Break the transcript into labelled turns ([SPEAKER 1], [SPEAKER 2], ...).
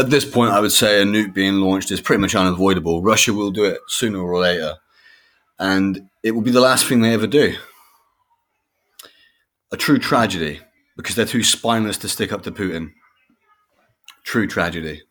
[SPEAKER 1] at this point, I would say a nuke being launched is pretty much unavoidable. Russia will do it sooner or later, and it will be the last thing they ever do. A true tragedy because they're too spineless to stick up to Putin. True tragedy.